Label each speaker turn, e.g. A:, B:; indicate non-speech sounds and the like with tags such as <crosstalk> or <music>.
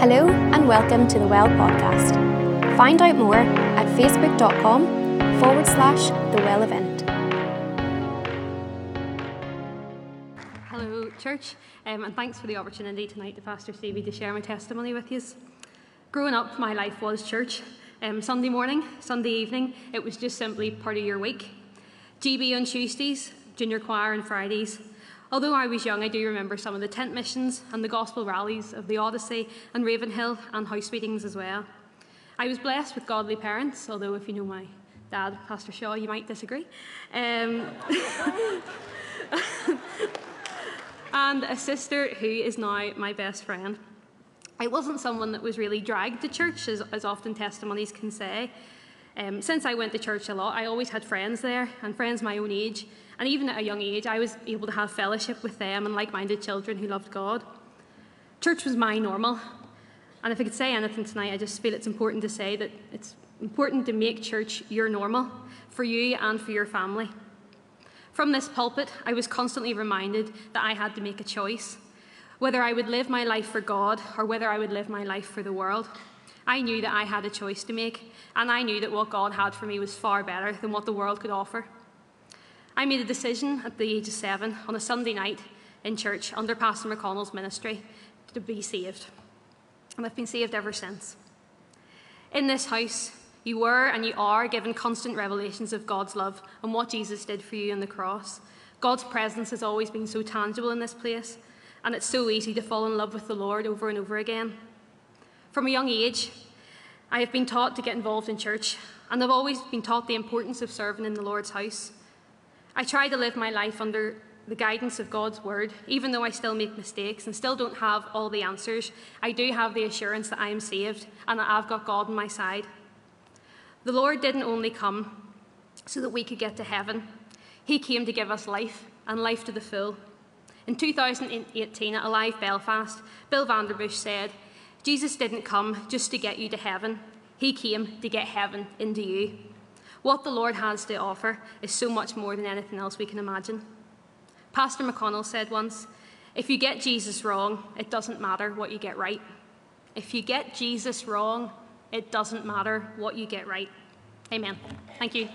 A: Hello and welcome to the Well podcast. Find out more at facebook.com forward slash the Well event.
B: Hello, church, um, and thanks for the opportunity tonight to Pastor Stevie to share my testimony with you. Growing up, my life was church. Um, Sunday morning, Sunday evening, it was just simply part of your week. GB on Tuesdays, junior choir on Fridays, Although I was young, I do remember some of the tent missions and the gospel rallies of the Odyssey and Ravenhill and house meetings as well. I was blessed with godly parents, although if you know my dad, Pastor Shaw, you might disagree. Um, <laughs> and a sister who is now my best friend. I wasn't someone that was really dragged to church, as, as often testimonies can say. Um, since I went to church a lot, I always had friends there, and friends my own age, and even at a young age, I was able to have fellowship with them and like minded children who loved God. Church was my normal. And if I could say anything tonight, I just feel it's important to say that it's important to make church your normal for you and for your family. From this pulpit, I was constantly reminded that I had to make a choice whether I would live my life for God or whether I would live my life for the world. I knew that I had a choice to make, and I knew that what God had for me was far better than what the world could offer. I made a decision at the age of seven on a Sunday night in church under Pastor McConnell's ministry to be saved. And I've been saved ever since. In this house, you were and you are given constant revelations of God's love and what Jesus did for you on the cross. God's presence has always been so tangible in this place, and it's so easy to fall in love with the Lord over and over again. From a young age, I have been taught to get involved in church, and I've always been taught the importance of serving in the Lord's house. I try to live my life under the guidance of God's word, even though I still make mistakes and still don't have all the answers. I do have the assurance that I am saved and that I've got God on my side. The Lord didn't only come so that we could get to heaven, He came to give us life and life to the full. In 2018 at Alive Belfast, Bill Vanderbush said, Jesus didn't come just to get you to heaven, He came to get heaven into you. What the Lord has to offer is so much more than anything else we can imagine. Pastor McConnell said once if you get Jesus wrong, it doesn't matter what you get right. If you get Jesus wrong, it doesn't matter what you get right. Amen. Thank you.